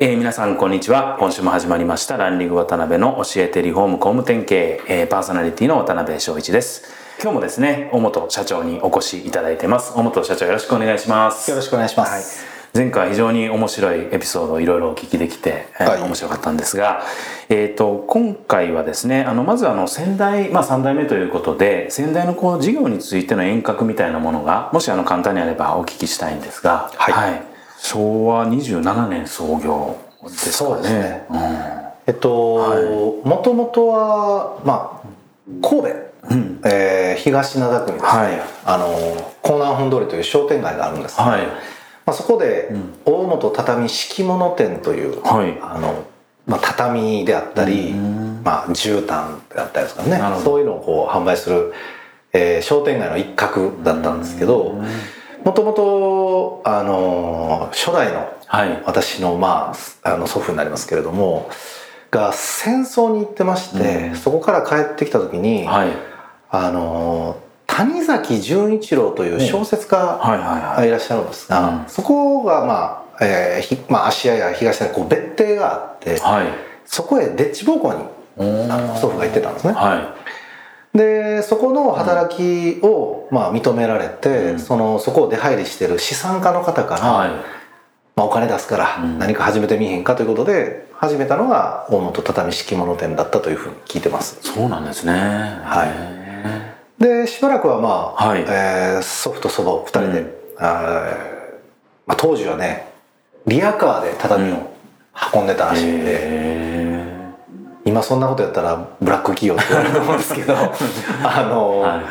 えー、皆さんこんにちは。今週も始まりました。ランディング渡辺の教えてリフォーム工務店経営、えー、パーソナリティの渡辺翔一です。今日もですね尾本社長にお越しいただいてます。尾本社長よろしくお願いします。よろしくお願いします、はい。前回非常に面白いエピソードをいろいろお聞きできて、えーはい。面白かったんですが、えー、と今回はですねあのまずあの先代、まあ、3代目ということで先代のこう事業についての遠隔みたいなものがもしあの簡単にあればお聞きしたいんですが、はい昭和27年創業ですかね。そうですね。うん。えっともともとはまあ神戸、うん。えー東灘区にですね、はい。あの江南本通りという商店街があるんですが、はい。まあ、そこでん。大本畳敷物店という、はい。あのまあ、畳であったり、うん。まあ、絨毯であったりですかね。そういうのをこう販売する、えー商店街の一角だったんですけどもともとあの初代のはい。私の,、まあ、あの祖父になりますけれどもが戦争に行ってまして、うん。そこから帰ってきた時に、はい。あの谷崎潤一郎という小説家がはいい。らっしゃるんですが、うん。そこが、まあえーひまあ、芦屋や東屋にこう別邸があってはい。そこへデッチ奉公に祖父が行ってたんですね。はでそこの働きを、まあ、認められて、うん。そのそこを出入りしてる資産家の方から、いはい。まあ、お金出すからうん。何か始めてみへんかということで始めたのが大本畳敷物店だったというふうに聞いてます。そうなんですね。はい。いでしばらくはまあ、はい。えー祖父と祖母2人で、うん。あーまあ、当時はねリアカーで畳を運んでたらしいんで、へ今そんなことやったらブラック企業って言われると思うんですけどあの、ーはい。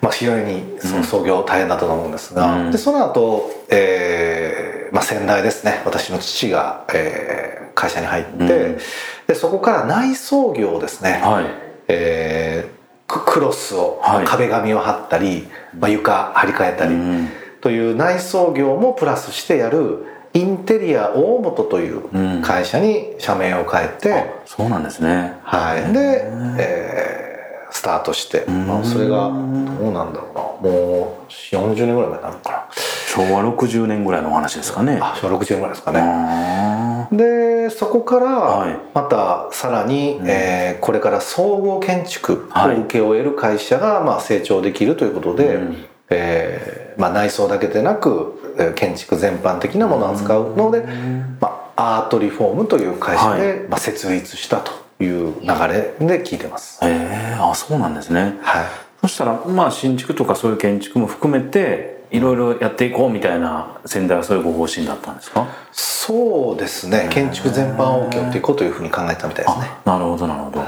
まあ、非常にその創業大変だったと思うんですが、うん。でその後、えーまあ先代ですね。私の父が、えー会社に入って、うん。でそこから内装業ですね、はい。えーククロスを、はい。壁紙を貼ったり、まあ、床張り替えたりうん。という内装業もプラスしてやるインテリア大本といううん。会社に社名を変えて、あそうなんですね。はい、で、えースタートして、ん。まあ、それがどうなんだろうな。もう40年ぐらい前なのかな。昭和60年ぐらいのお話ですかね。あ昭和60年ぐらいですかね、あでそこからはい。またさらに、うん。えーこれから総合建築はい。を請け負える会社がまあ成長できるということで、うん。えーまあ、内装だけでなくえー建築全般的なものを扱うので、まあ、アートリフォームという会社で、まあ、設立したという流れで聞いてます。ーへえあそうなんですね。はい。そしたらまあ新築とかそういう建築も含めていろいろやっていこうみたいな先代はそういうご方針だったんですか？そうですね。建築全般を請けていこうというふうに考えたみたいですね。あなるほどなるほど。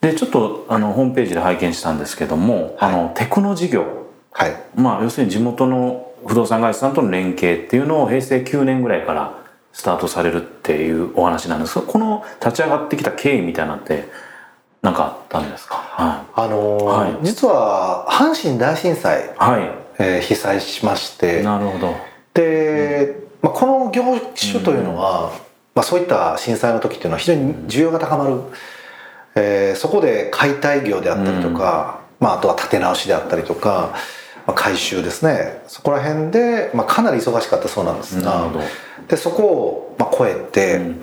でちょっとあのホームページで拝見したんですけども、あのテクノ事業はい。まあ要するに地元の不動産会社さんとの連携っていうのを平成9年ぐらいからスタートされるっていうお話なんです。がこの立ち上がってきた経緯みたいなのって何かあったんですか？はあのーはい。実は阪神大震災、い、はえー被災しましい、て。なるほど。で、まあ、この業種というのは、まあ、そういった震災の時っていうのは非常に需要が高まる、えーそこで解体業であったりとか、まあ、あとは建て直しであったりとか、まあ、改修ですね。そこら辺で、まあ、かなり忙しかったそうなんですが。なるほど。でそこを、まあ、超えて、うん。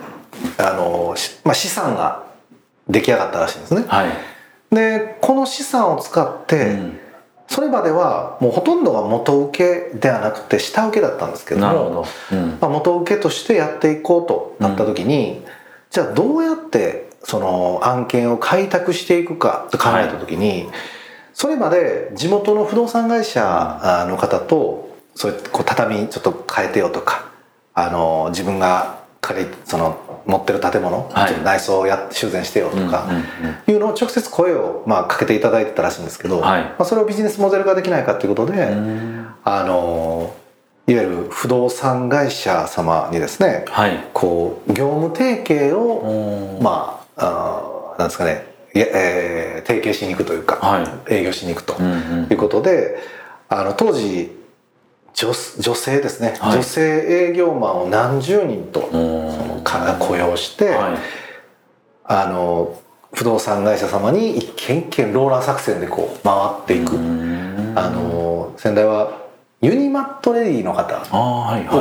あのしまあ、資産が出来上がったらしいんですね。はい、でこの資産を使って、うん。それまではもうほとんどが元請けではなくて下請けだったんですけどもなるほど、うん。まあ、元請けとしてやっていこうとなった時に、じゃあどうやってその案件を開拓していくかと考えた時に、それまで地元の不動産会社あの方とそうこう畳ちょっと変えてよとかあの自分が借りその持ってる建物、はい。内装をや修繕してよとか、いうのを直接声を、まあ、かけていただいてたらしいんですけど、はい。まあ、それをビジネスモデル化できないかということで、うん。あのいわゆる不動産会社様にですねはい。こう業務提携をまああーなんですかねえー提携しに行くというか、はい。営業しに行くとうんうん。いうことであの当時女女性ですね、はい。女性営業マンを何十人とそのか雇用して、はい。あの不動産会社様に一軒一軒ローラー作戦でこう回っていく、うん。あの先代はユニマットレディの方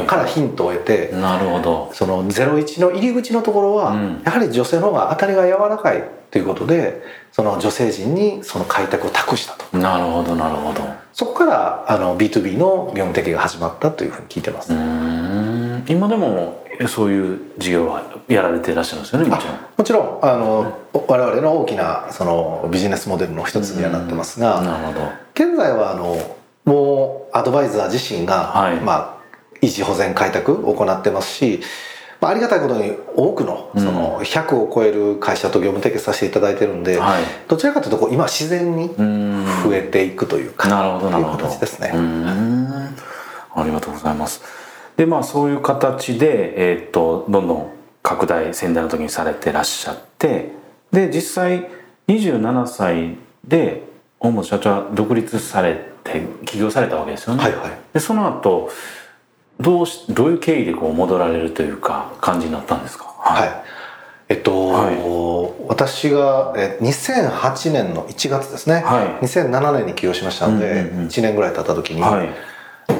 からヒントを得て、なるほど。その01の入り口のところは、うん。やはり女性の方が当たりが柔らかいということでその女性陣にその開拓を託したと。なるほどなるほど。そこからあの B2B の業務提携が始まったというふうに聞いてます、今でもえそういう事業はやられていらっしゃるんですよねもちろん。もちろんあの、我々の大きなそのビジネスモデルの一つにはなってますが、なるほど。現在はあのもうアドバイザー自身が、はい。まあ、維持保全開拓を行ってますし、まあ、ありがたいことに多くのその100を超える会社と業務提携させていただいてるんで、はい。どちらかというとこう今自然に増えていくというか、なるほどなるほど。ですね。ありがとうございます。でまあそういう形でえーっとどんどん拡大先代の時にされてらっしゃってで実際27歳で大本社長は独立されて起業されたわけですよね、はいはい。でその後どうしどういう経緯でこう戻られるというか感じになったんですか？はい。えっと、は私がえ2008年の1月ですね、はい。2007年に起業しましたので、うんうんうん1年ぐらい経った時に、はい。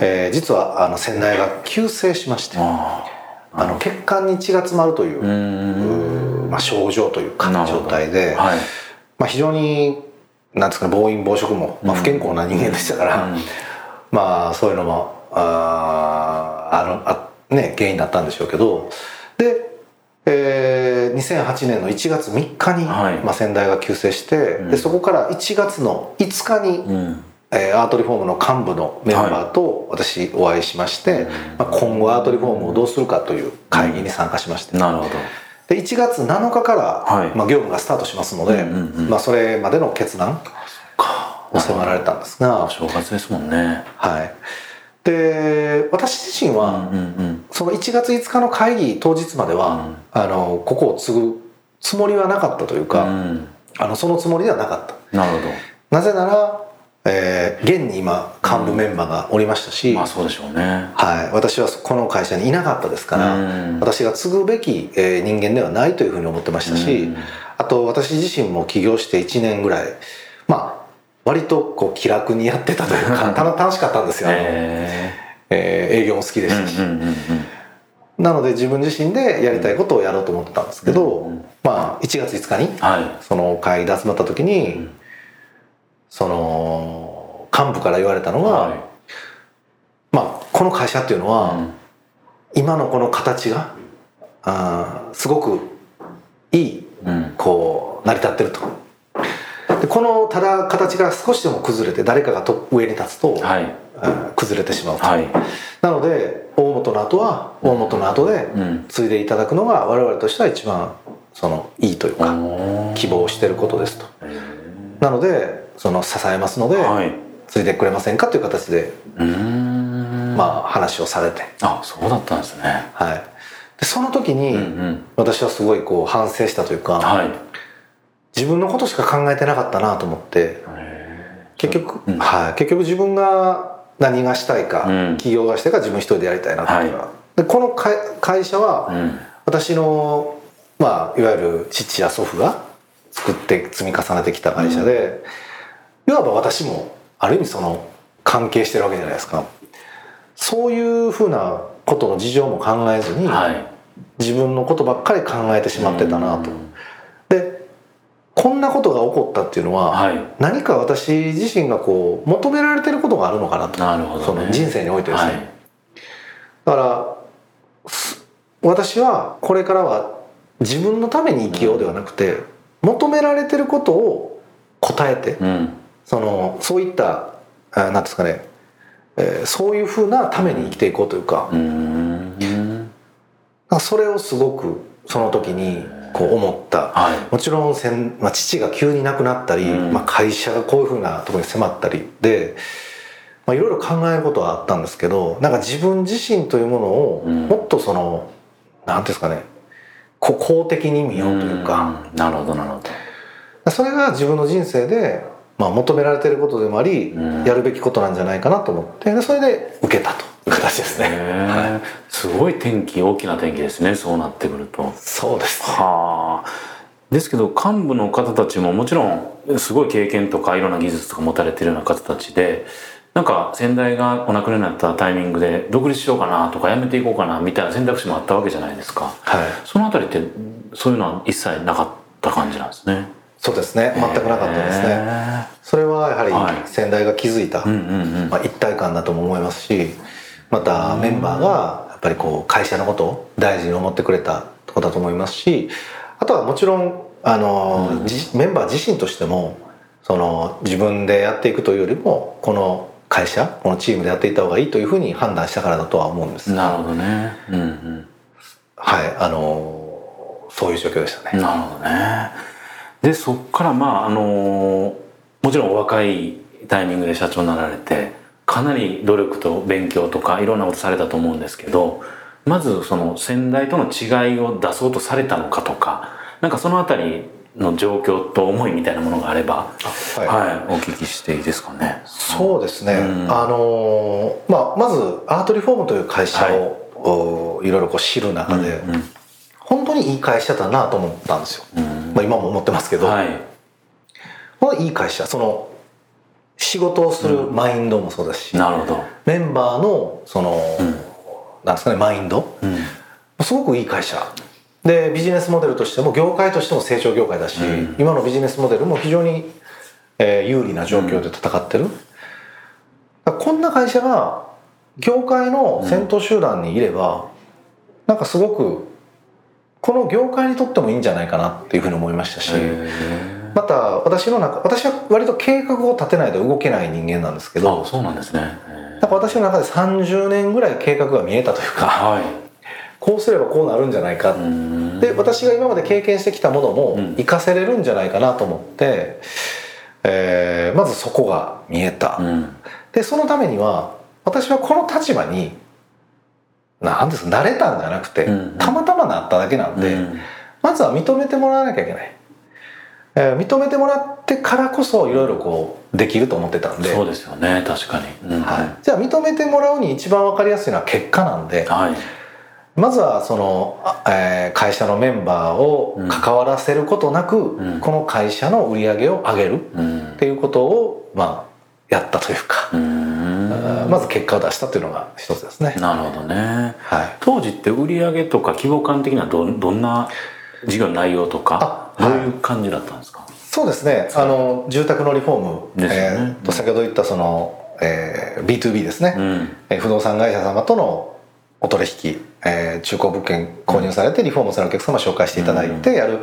えー実はあの先代が急性しましてああの血管に血が詰まるというまあ、症状というか状態で、はい。まあ、非常になんですかね暴飲暴食も、まあ、不健康な人間でしたから、うん。まあそういうのもあーあのあ、ね、原因だったんでしょうけどで、えー2008年の1月3日に、はい。まあ、先代が急性して、うん。でそこから1月の5日に、うん。えーアートリフォームの幹部のメンバーと私お会いしまして、まあ、今後アートリフォームをどうするかという会議に参加しまして、なるほどで1月7日から、はい。まあ、業務がスタートしますので、うんうんうんまあ、それまでの決断を迫られたんですが、正月ですもんね。はい、で私自身は、うんうんその1月5日の会議当日までは、うん。あのここを継ぐつもりはなかったというか、うん。あのそのつもりではなかった。なるほど。なぜなら、えー現に今幹部メンバーがおりましたし、まあそうでしょうね。はい、私はこの会社にいなかったですから、うん。私が継ぐべき、えー人間ではないというふうに思ってましたし、うん。あと私自身も起業して1年ぐらいまあ割とこう気楽にやってたというかた楽しかったんですよ、へえー営業も好きでえし。たし、うんうんうんうん。なので自分自身でやりたいことをやろうと思ってたんですけど、うんまあ1月5日にはその会議で集まった時に、うんその幹部から言われたのが、い。はまあこの会社っていうのは、いうん。今のこの形があーすごくいいうん。こう成り立ってると。でこのただ形が少しでも崩れて誰かがと上に立つと、はい。崩れてしまうと、はい。なので大元の後は大元の後でうん。継いでいただくのが我々としては一番そのいいというか希望してることですと。へなのでその支えますので、えはい。継いでくれませんかという形で、まあ話をされて、あそうだったんですね。はい、でその時に、うんうん。私はすごいこう反省したというか、はい。自分のことしか考えてなかったなと思ってへ結局、うん。はい、結局自分が何がしたいか、うん。企業がしたいか自分一人でやりたいなというのは、でこの会会社は、えうん。私の、まあ、いわゆる父や祖父が作って積み重ねてきた会社で、いわば私もある意味その関係してるわけじゃないですか。そういうふうなことの事情も考えずに、はい。自分のことばっかり考えてしまってたなと。うん。でこんなことが起こったっていうのは、はい。何か私自身がこう求められてることがあるのかなと。なるほどね。その人生においてですね、はい。だからす私はこれからは自分のために生きようではなくて、求められてることを答えて、うんそのそういったあなんですかね、えーそういうふうなために生きていこうというか,、うそれをすごくその時にこう思った。はい。もちろんせん、まあ、父が急に亡くなったり、うん。まあ、会社がこういうふうなところに迫ったり。でまあ、いろいろ考えることはあったんですけどなんか自分自身というものをうん。もっとその、なんていうんですかね。こ公的に見ようというか、ん。なるほどなるほど。それが自分の人生で、まあ、求められていることでもあり、うん。やるべきことなんじゃないかなと思ってでそれで受けたという形ですね。へえすごい転機大きな転機ですねそうなってくると。そうですはあ。ですけど幹部の方たちももちろんすごい経験とかいろんな技術とか持たれてるような方たちでなんか先代がお亡くなりになったタイミングで独立しようかなとかやめていこうかなみたいな選択肢もあったわけじゃないですか。はい、そのあたりってそういうのは一切なかった感じなんですねそうですね。全くなかったですね。ねそれはやははい。り先代が築いた、まあ、一体感だとも思いますしまたメンバーがやっぱりこう会社のことを大事に思ってくれたことだと思いますしあとはもちろんあの、うん。じメンバー自身としてもその自分でやっていくというよりもこの会社このチームでやっていった方がいいというふうに判断したからだとは思うんです。なるほどね。うんうん。はい。あのそういう状況でしたね。なるほどね。でそっからまああのもちろんお若いタイミングで社長になられてかなり努力と勉強とかいろんなことされたと思うんですけどまずその先代との違いを出そうとされたのかとかなんかそのあたりの状況と思いみたいなものがあれば、はい。はい、お聞きしていいですかね。そうですね、うん。あのーまあ、まずアートリフォームという会社を、おいろいろこう知る中で、うん。本当にいい会社だなと思ったんですよ、うんまあ、今も思ってますけど、はい、本当にいい会社その仕事をするマインドもそうですし、なるほど。メンバーのその、うん。なんですかねマインド。うん。すごくいい会社。でビジネスモデルとしても業界としても成長業界だし、うん。今のビジネスモデルも非常に、えー有利な状況で戦ってる、こんな会社が業界の先頭集団にいれば、なんかすごくこの業界にとってもいいんじゃないかなっていうふうに思いましたし、へまた私の中私は割と計画を立てないと動けない人間なんですけーどあそうなんですね。なんか私の中で30年ぐらい計画が見えたというかはい。こうすればこうなるんじゃないか。うん。で私が今まで経験してきたものもうん。活かせれるんじゃないかなと思って、えーまずそこが見えた、うん。でそのためには私はこの立場に何ですか慣れたんじゃなくて、うん。たまたまなっただけなんで、うん。まずは認めてもらわなきゃいけない、えー認めてもらってからこそいろいろこうできると思ってたんで。そうですよね。確かに、うん。はい、じゃあ認めてもらうに一番わかりやすいのは結果なんで、はい。まずはその、あえー会社のメンバーを関わらせることなく、うん。この会社の売り上げを上げるうん。っていうことを、まあ、やったというか、うんまず結果を出したというのが一つですね。なるほどね。はい、当時って売上とか規模感的にはどどんな事業の内容とかどういう感じだったんですか、そうですね。あの住宅のリフォーム、ですよね。えーと先ほど言ったその、えー B2B ですね、うん。えー不動産会社様とのお取引、えー中古物件購入されてリフォームされるお客様を紹介していただいてやる、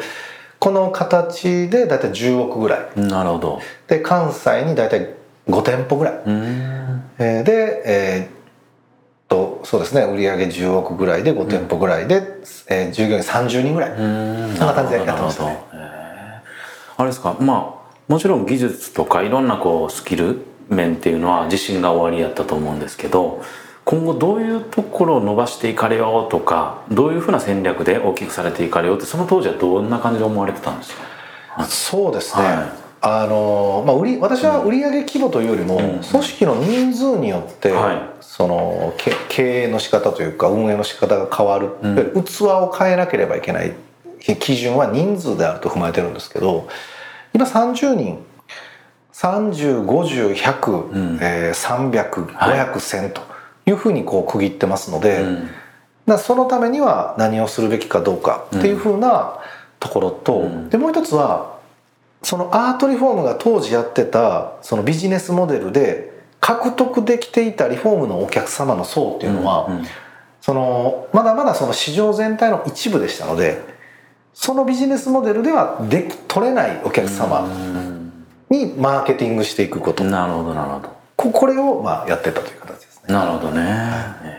この形で大体10億ぐらい。なるほど。で関西に大体5店舗ぐらい、うんえーでえーっとそうですね売上10億ぐらいで5店舗ぐらいで、えー従業員30人ぐらい、うん。そんな感じでやってましたねあれですか。まあもちろん技術とかいろんなこうスキル面っていうのは自信が終わりやったと思うんですけど今後どういうところを伸ばしていかれようとかどういうふうな戦略で大きくされていかれようってその当時はどんな感じで思われてたんですか？そうですね、はいあのまあ、売り私は売上規模というよりも、うん。組織の人数によって、はい。そのけ経営の仕方というか運営の仕方が変わる、うん。器を変えなければいけない。基準は人数であると踏まえてるんですけど今30人3050100100、うん。えー、300500、はい。1000というふうにこう区切ってますので、うん。そのためには何をするべきかどうかっていうふうなところと、うん。でもう一つはそのアートリフォームが当時やってたそのビジネスモデルで獲得できていたリフォームのお客様の層っていうのは、うんそのまだまだその市場全体の一部でしたのでそのビジネスモデルではでき取れないお客様にマーケティングしていくこと、うんなるほどなるほど。ここれをまあやってたという形ですね。なるほどね、えーい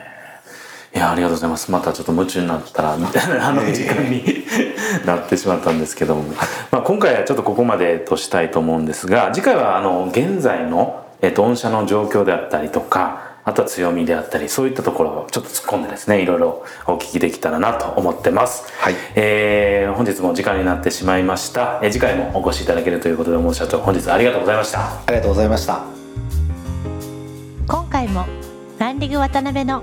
やありがとうございます。またちょっと夢中になったらみたいなあの時間に なってしまったんですけども、まあ、今回はちょっとここまでとしたいと思うんですが次回はあの現在のえっと、御社の状況であったりとかあとは強みであったりそういったところをちょっと突っ込んでですねいろいろお聞きできたらなと思ってます、はい。えー本日も時間になってしまいました、えー次回もお越しいただけるということで大社長本日はありがとうございました。ありがとうございました。今回もランディング渡辺の